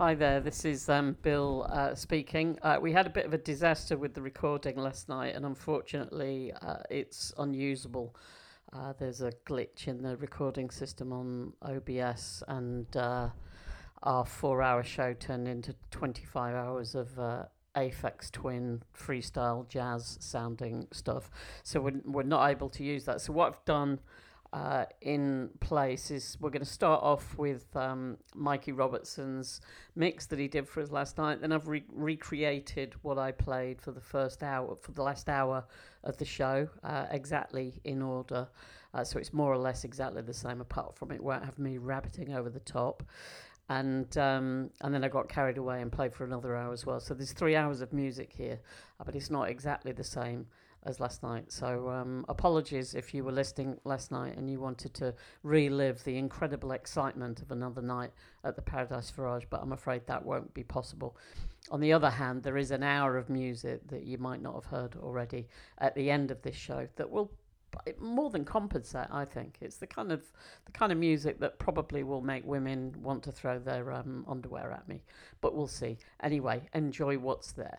Hi there, this is um, Bill uh, speaking. Uh, we had a bit of a disaster with the recording last night, and unfortunately, uh, it's unusable. Uh, there's a glitch in the recording system on OBS, and uh, our four hour show turned into 25 hours of uh, Aphex Twin freestyle jazz sounding stuff. So we're, we're not able to use that. So, what I've done uh, in place is we're going to start off with um, Mikey Robertson's mix that he did for us last night. Then I've re- recreated what I played for the first hour, for the last hour of the show, uh, exactly in order. Uh, so it's more or less exactly the same, apart from it won't have me rabbiting over the top. And um, and then I got carried away and played for another hour as well. So there's three hours of music here, uh, but it's not exactly the same as last night. So um, apologies if you were listening last night and you wanted to relive the incredible excitement of another night at the Paradise Farage, but I'm afraid that won't be possible. On the other hand, there is an hour of music that you might not have heard already at the end of this show that will more than compensate. I think it's the kind of the kind of music that probably will make women want to throw their um, underwear at me, but we'll see. Anyway, enjoy what's there.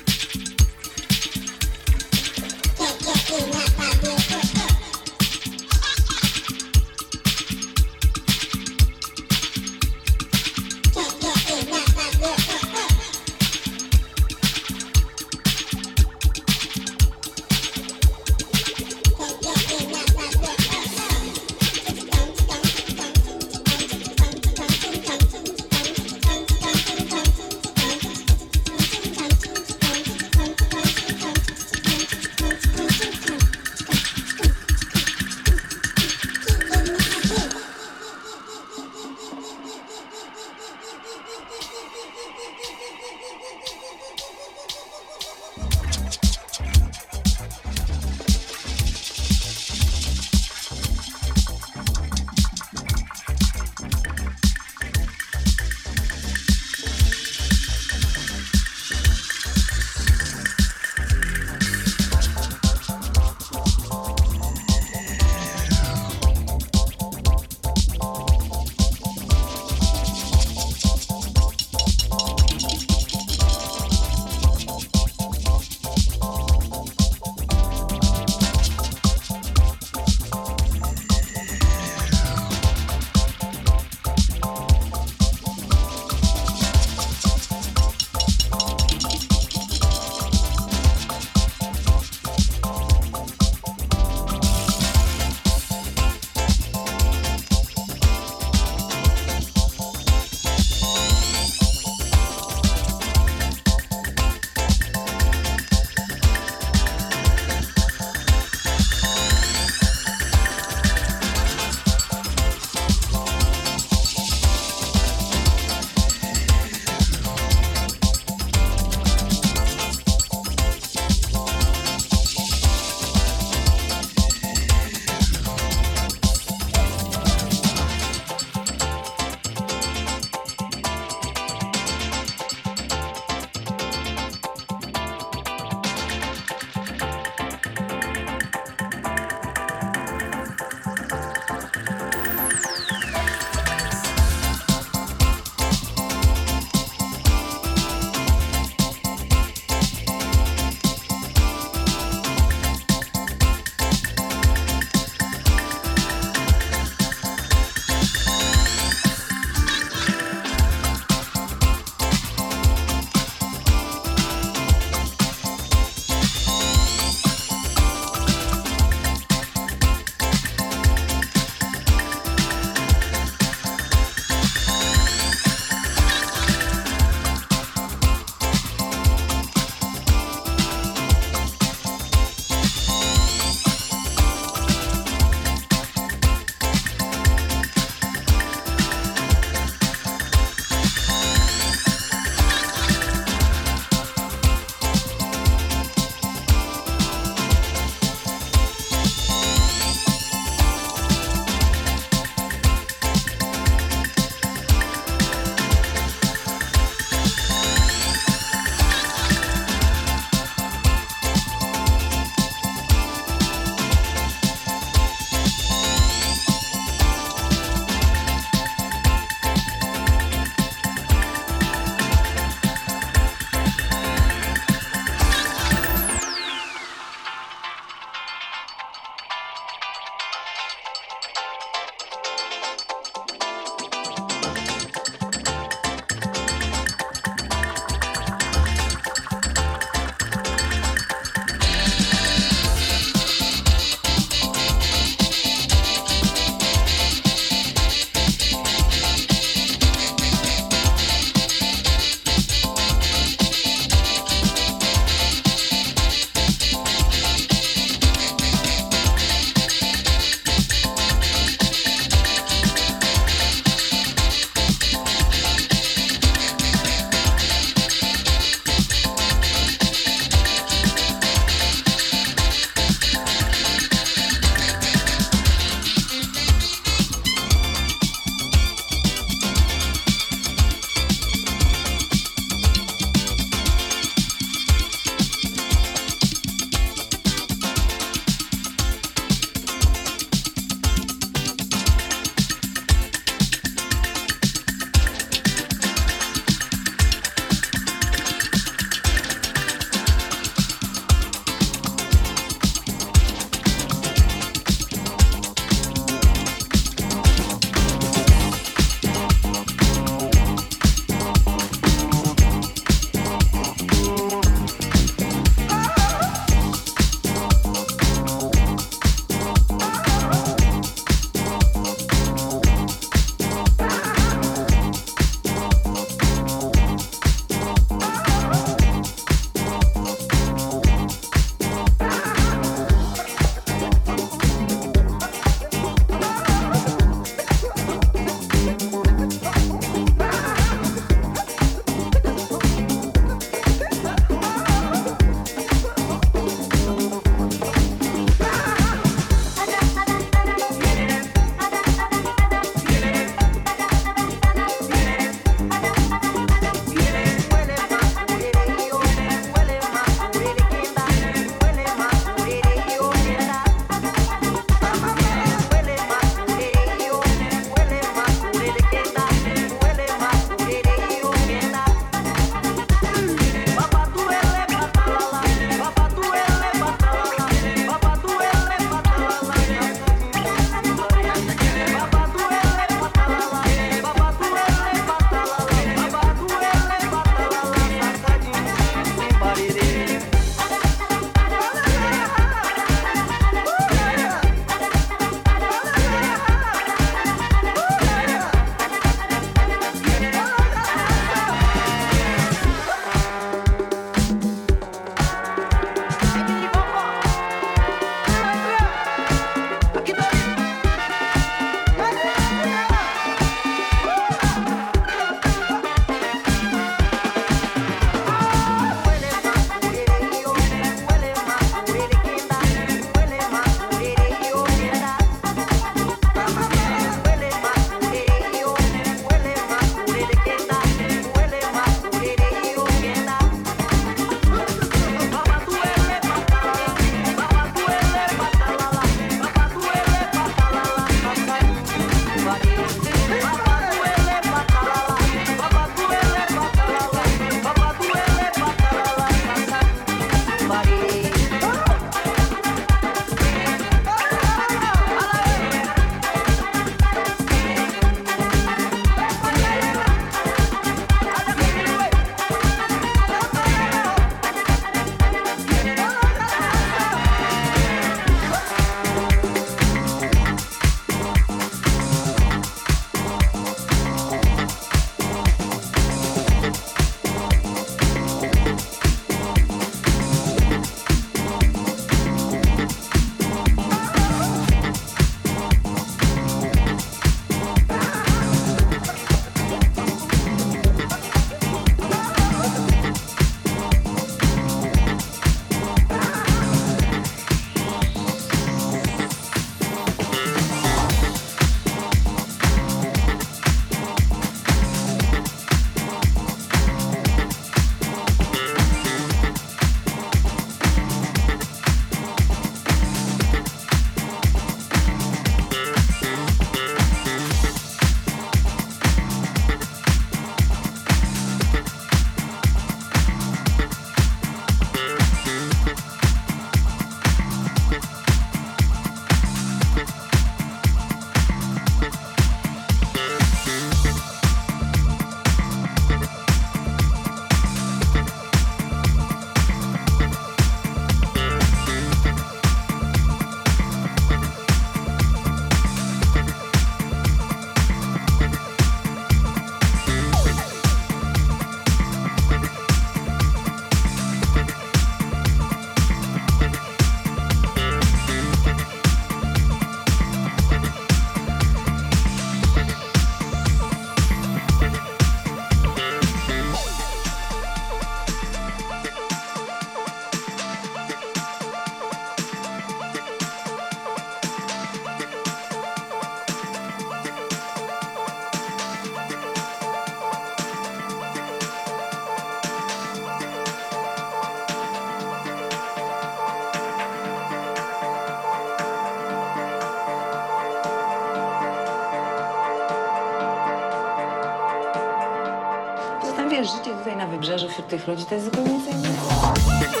życie tutaj na wybrzeżu wśród tych ludzi to jest zupełnie co innego.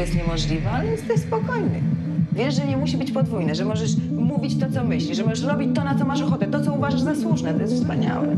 Wszystko jest niemożliwe, ale jesteś spokojny. Wiesz, że nie musi być podwójne, że możesz mówić to, co myślisz, że możesz robić to, na co masz ochotę, to, co uważasz za słuszne. To jest wspaniałe.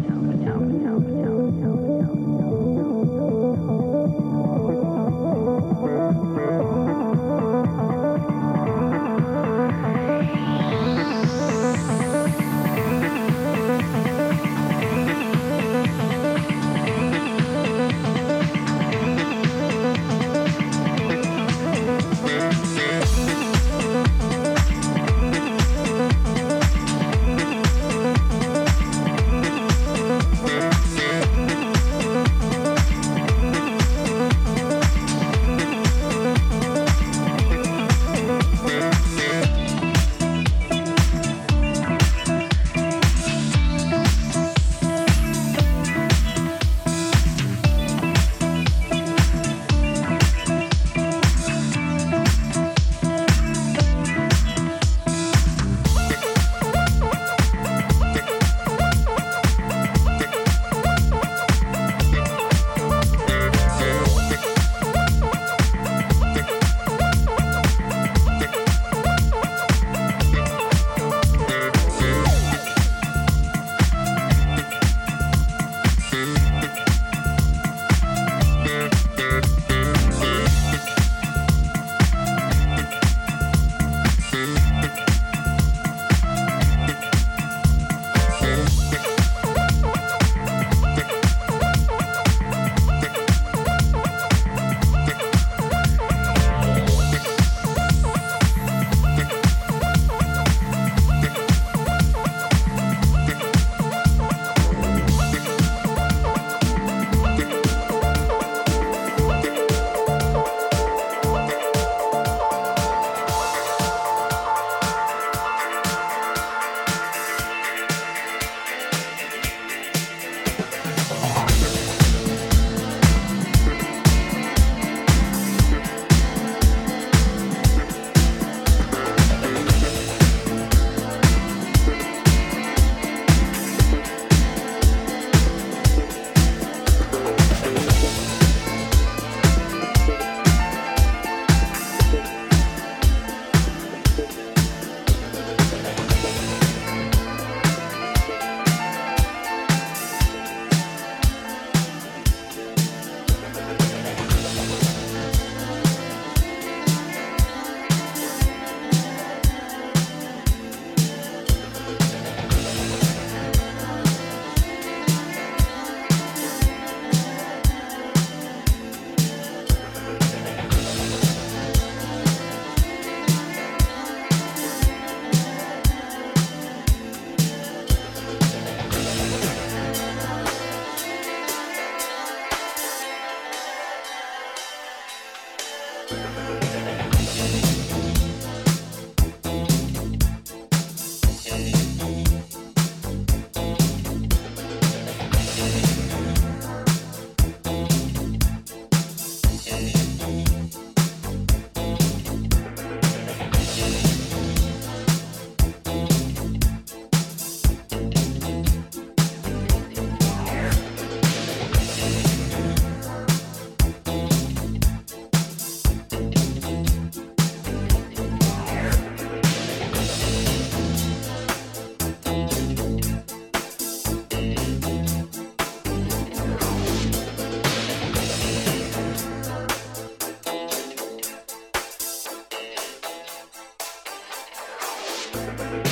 Bye.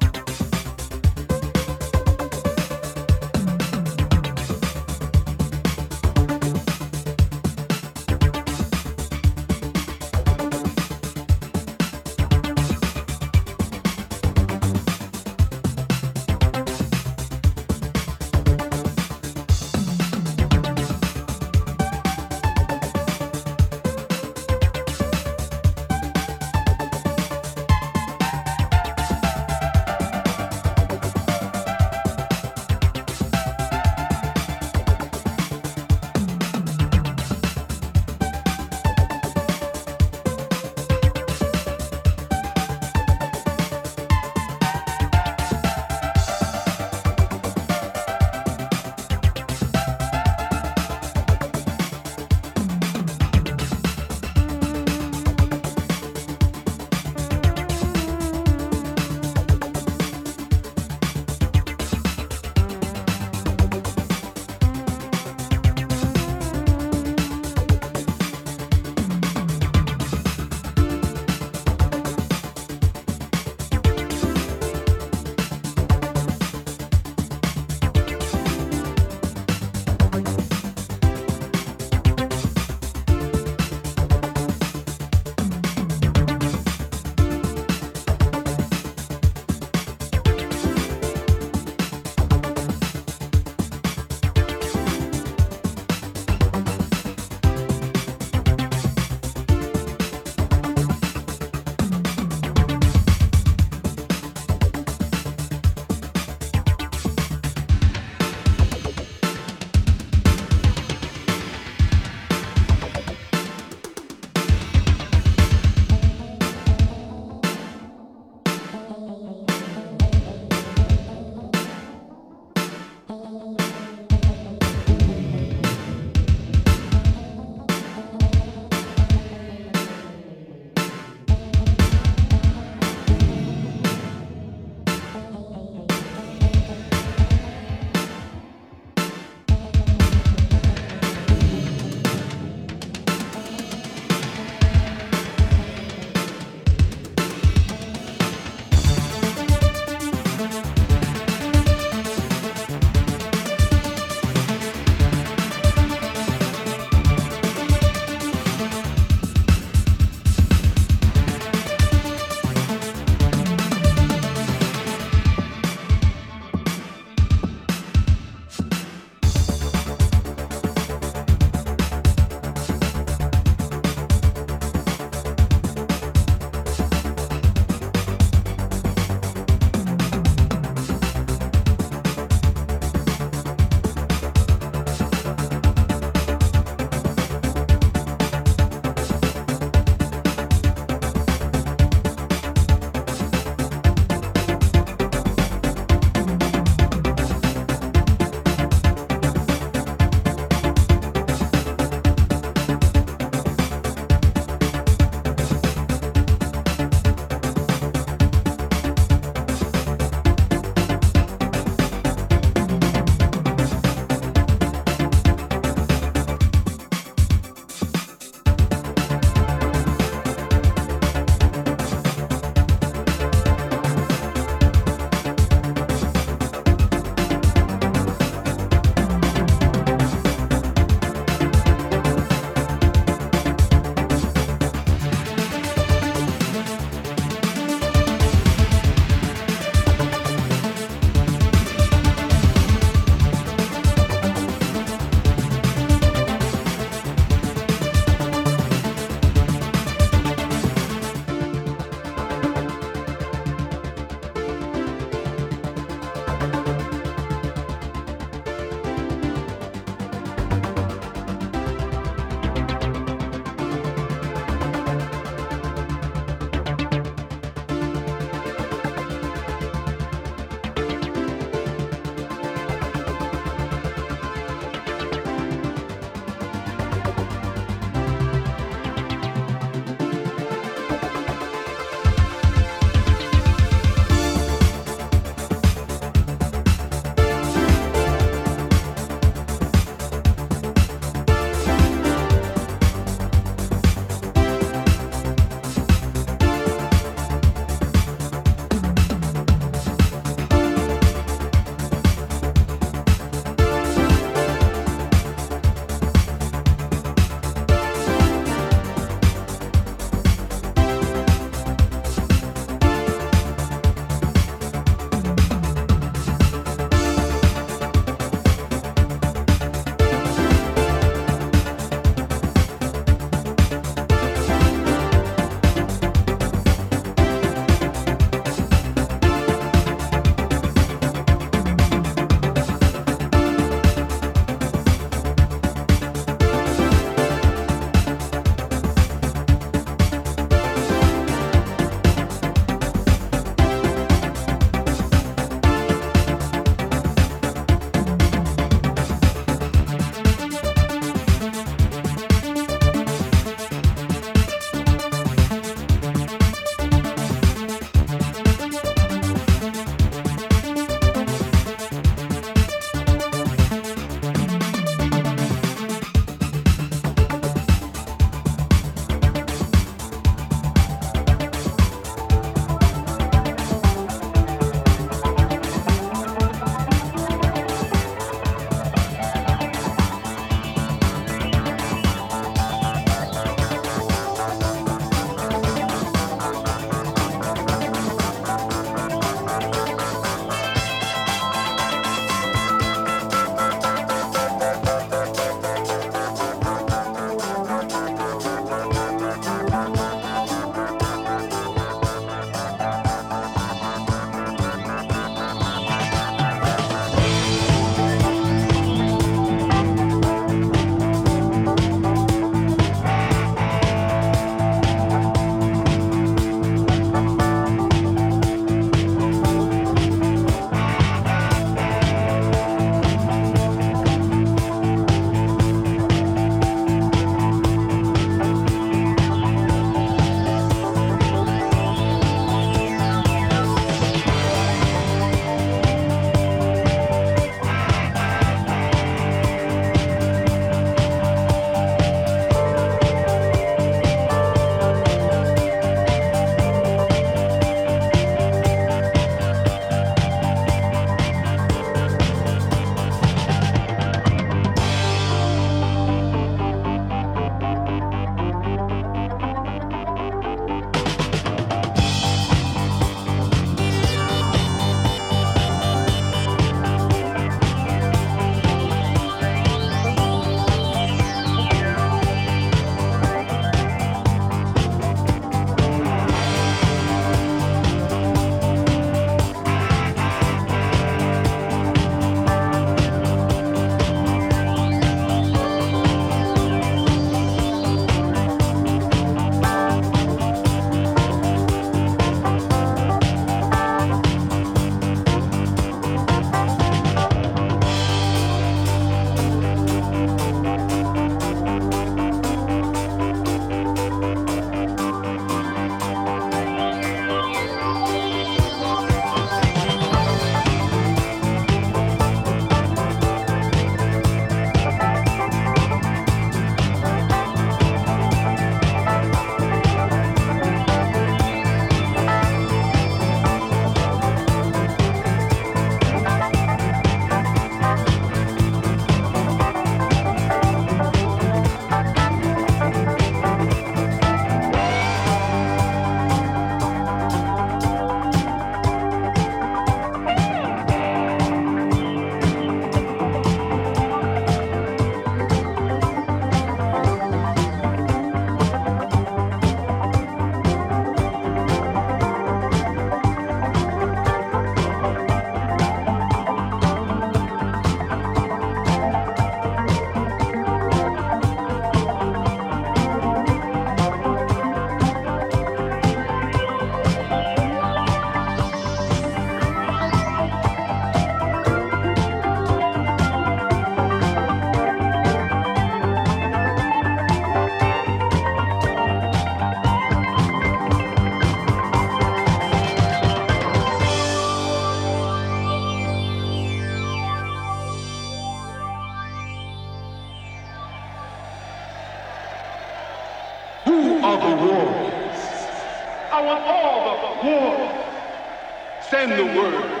Send the word.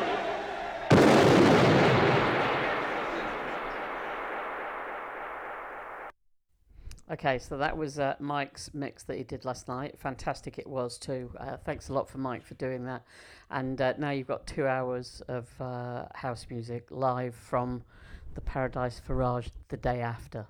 Okay, so that was uh, Mike's mix that he did last night. Fantastic it was too. Uh, thanks a lot for Mike for doing that. And uh, now you've got two hours of uh, house music live from the Paradise Farage the day after.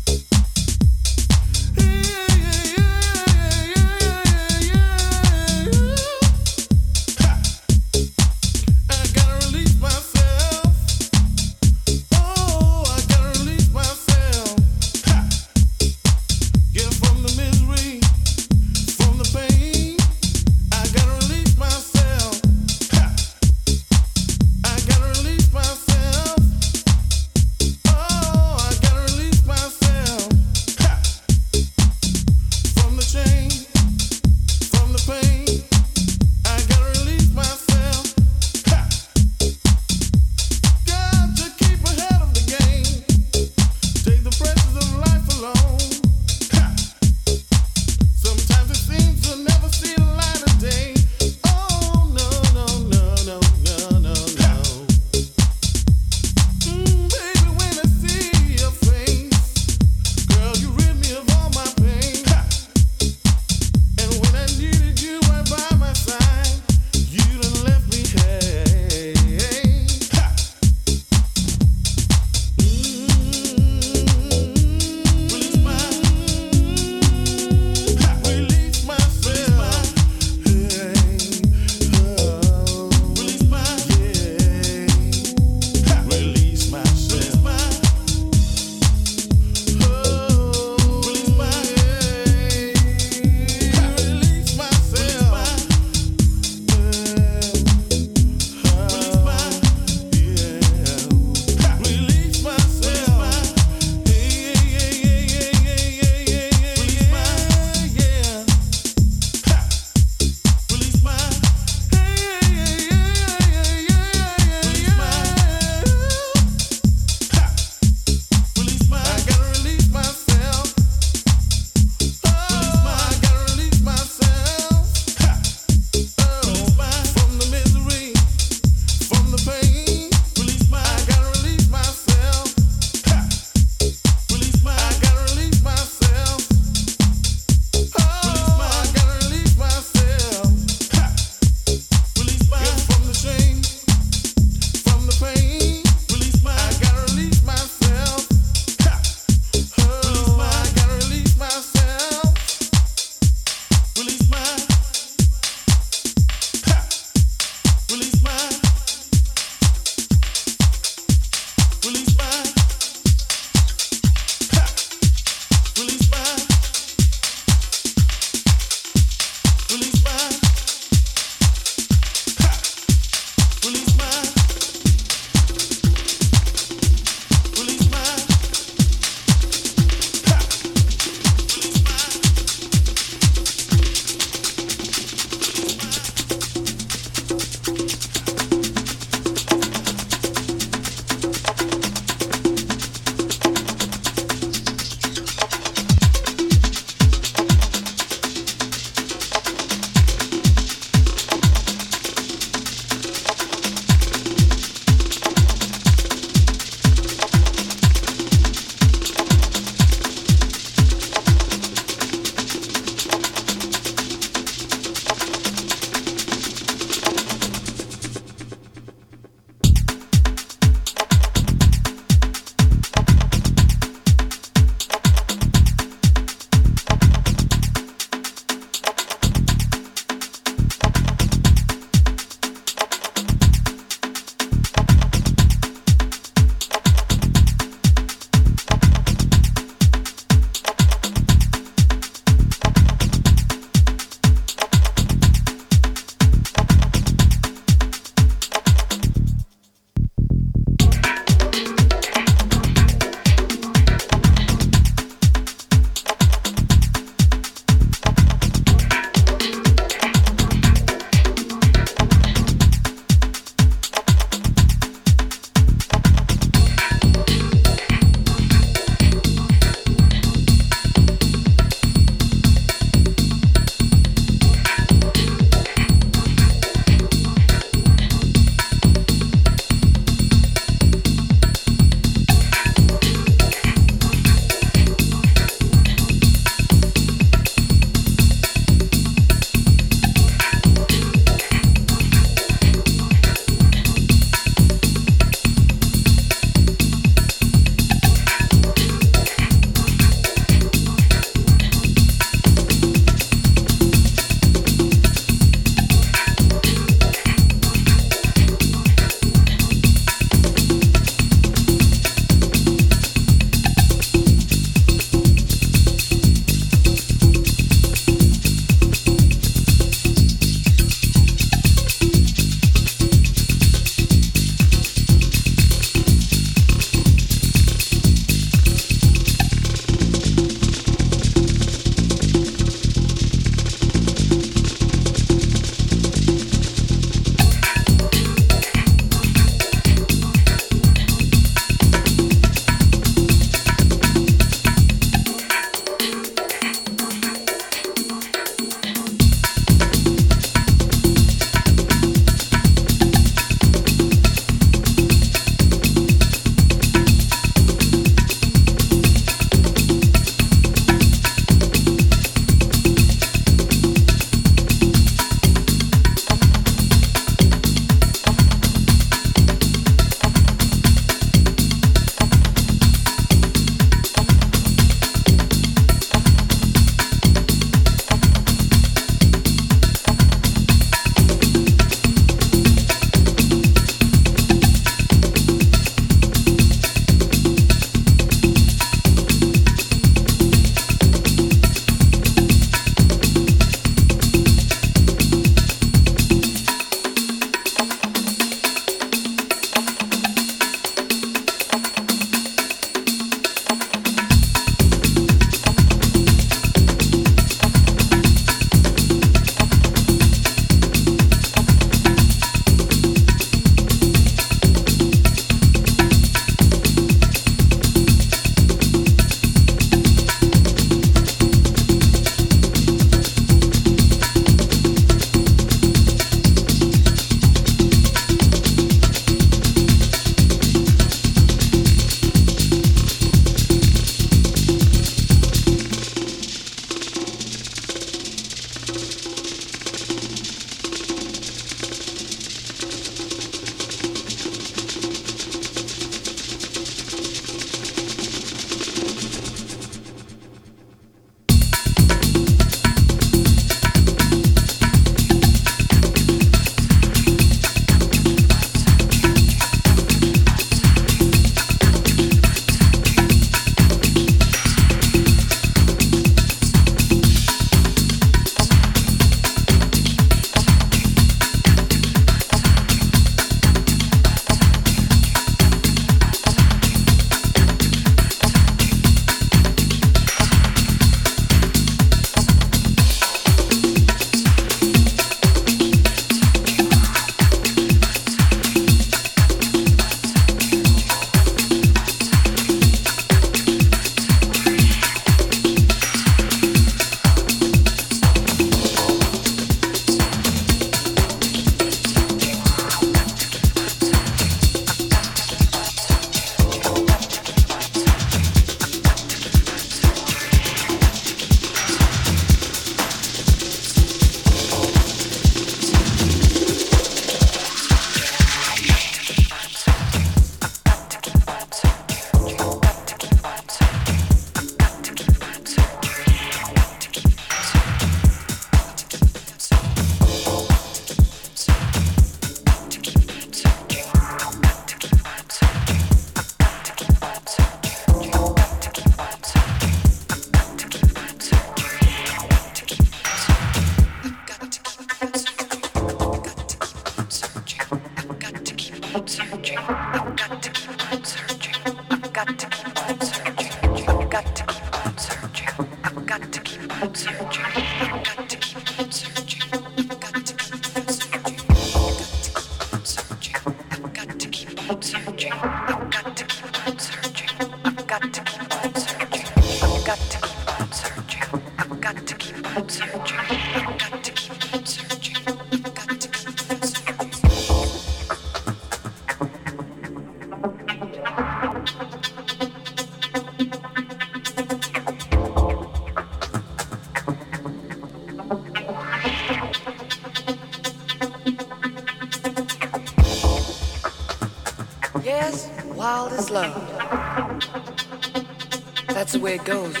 it goes.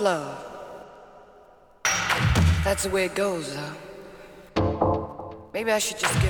Love. That's the way it goes, though. Maybe I should just get.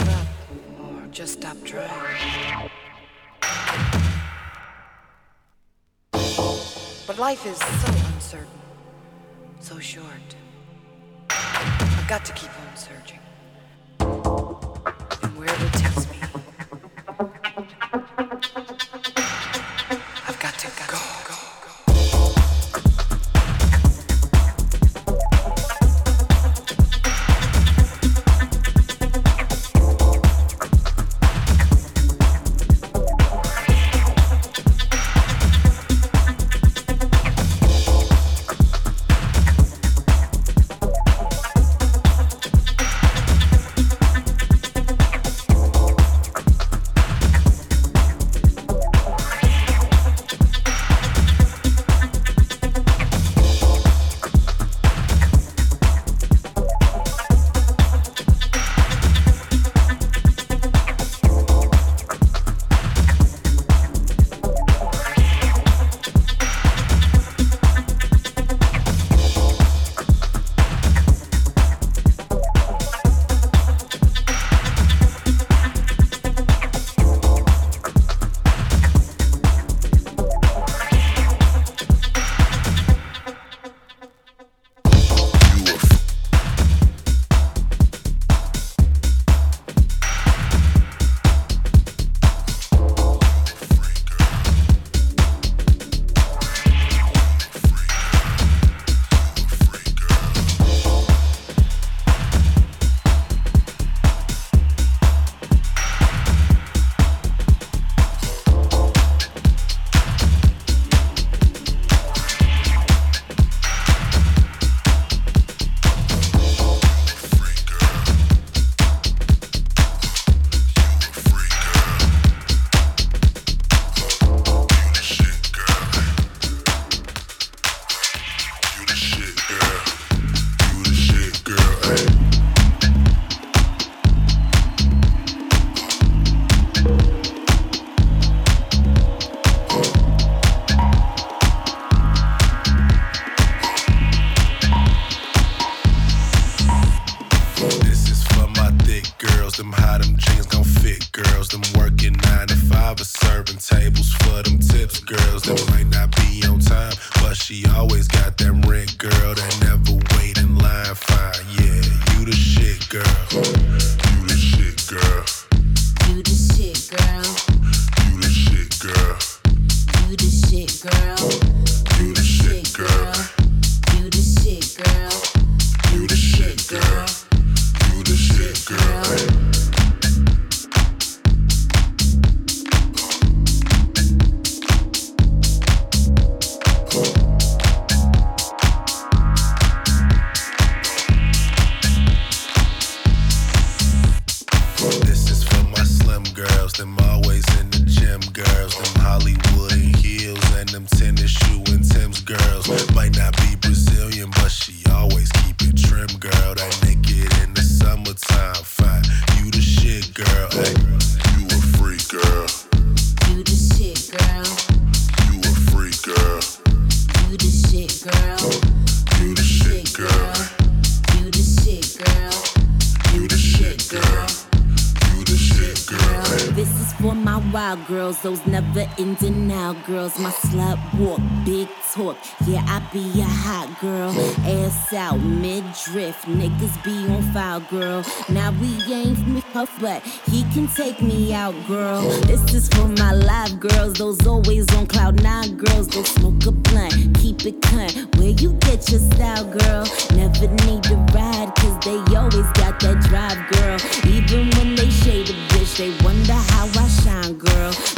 those never ending out girls. My slut walk, big talk. Yeah, I be a hot girl. Ass out, mid drift. Niggas be on fire, girl. Now we ain't me puff, but he can take me out, girl. This is for my live girls, those always on cloud nine girls. Go smoke a blunt, keep it cunt. Where you get your style, girl? Never need to ride, cause they always got that drive, girl. Even when they shade a bitch, they wonder how I shine, girl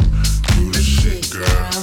girl.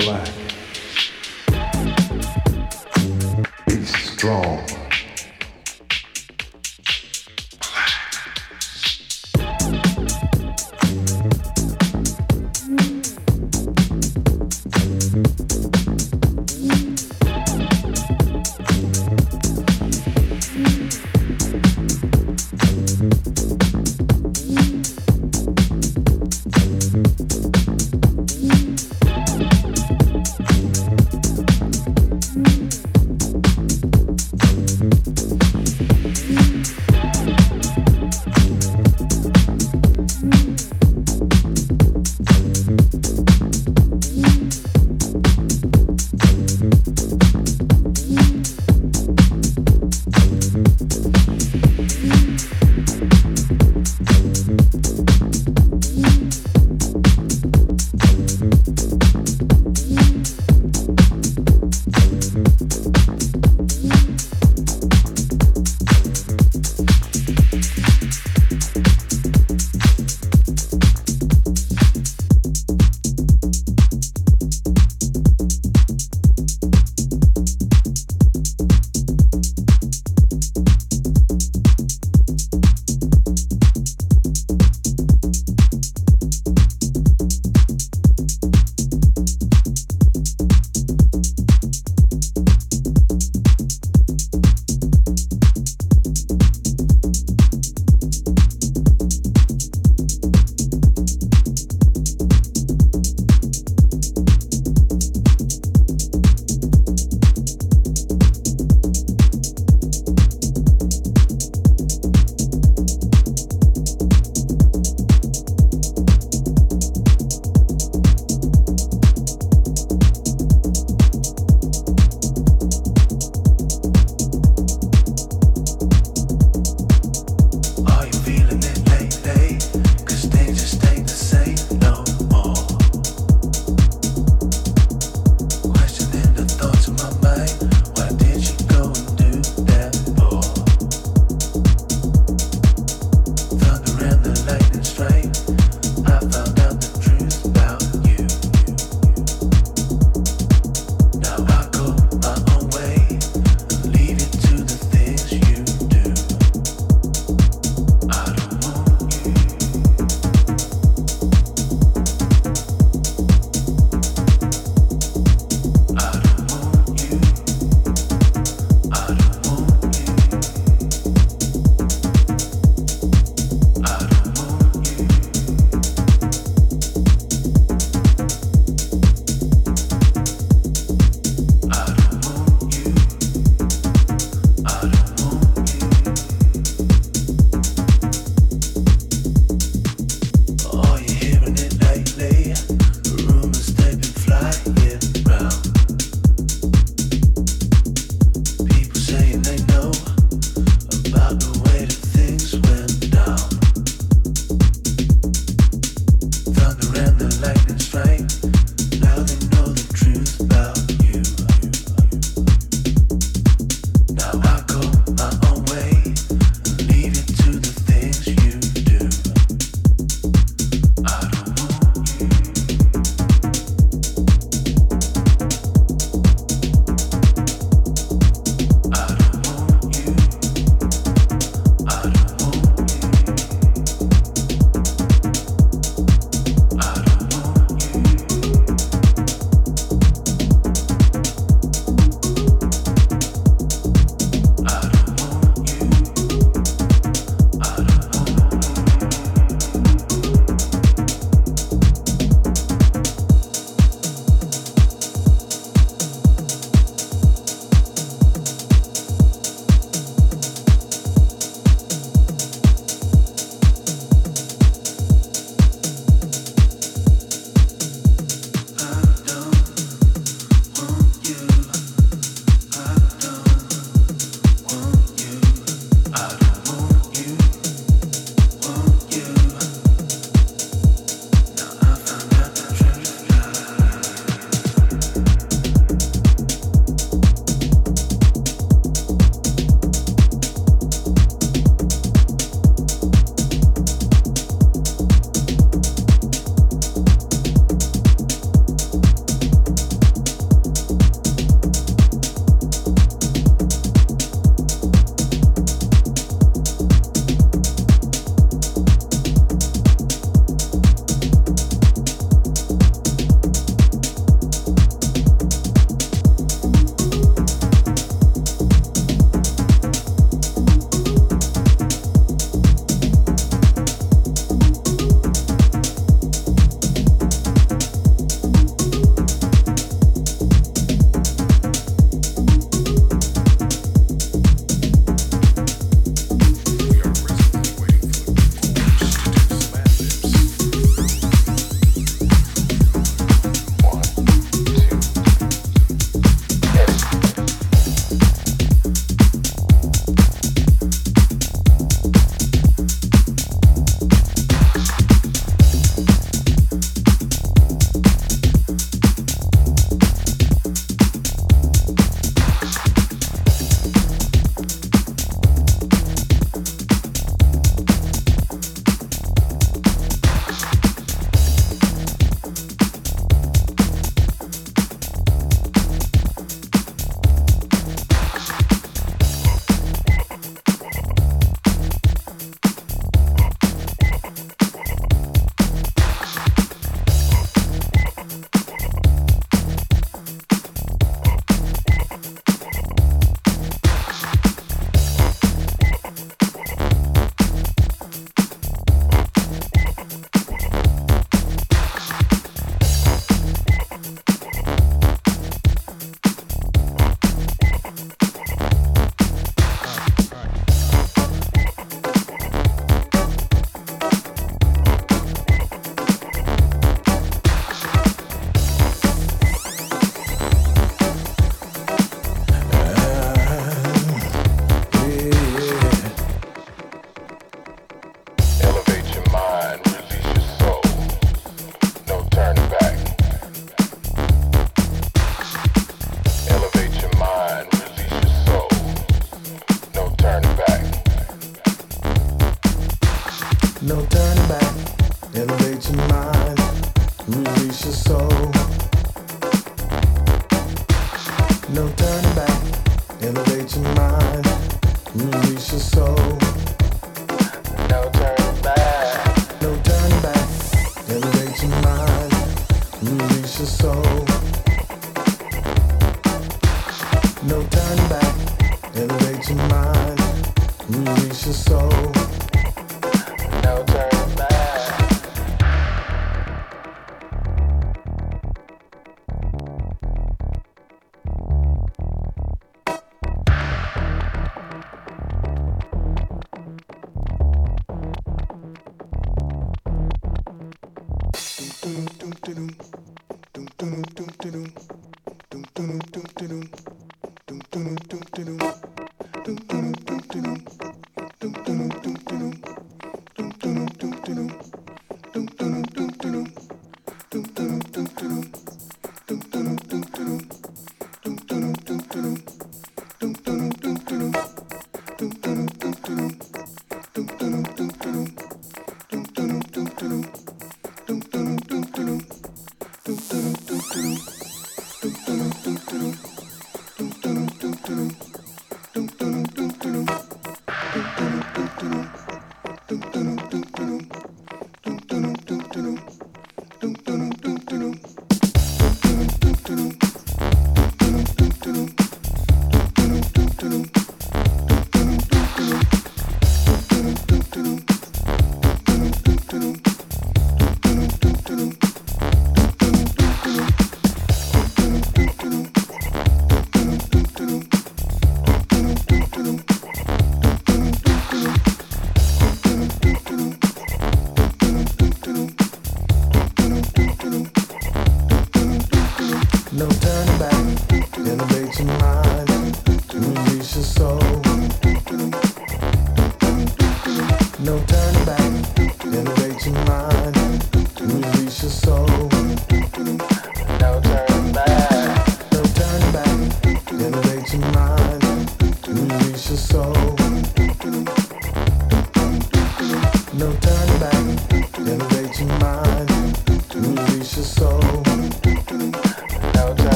black. Be strong.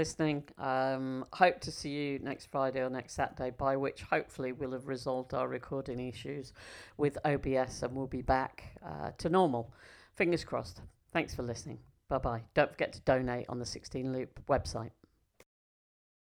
Listening. Um, hope to see you next Friday or next Saturday, by which hopefully we'll have resolved our recording issues with OBS and we'll be back uh, to normal. Fingers crossed. Thanks for listening. Bye bye. Don't forget to donate on the 16 Loop website.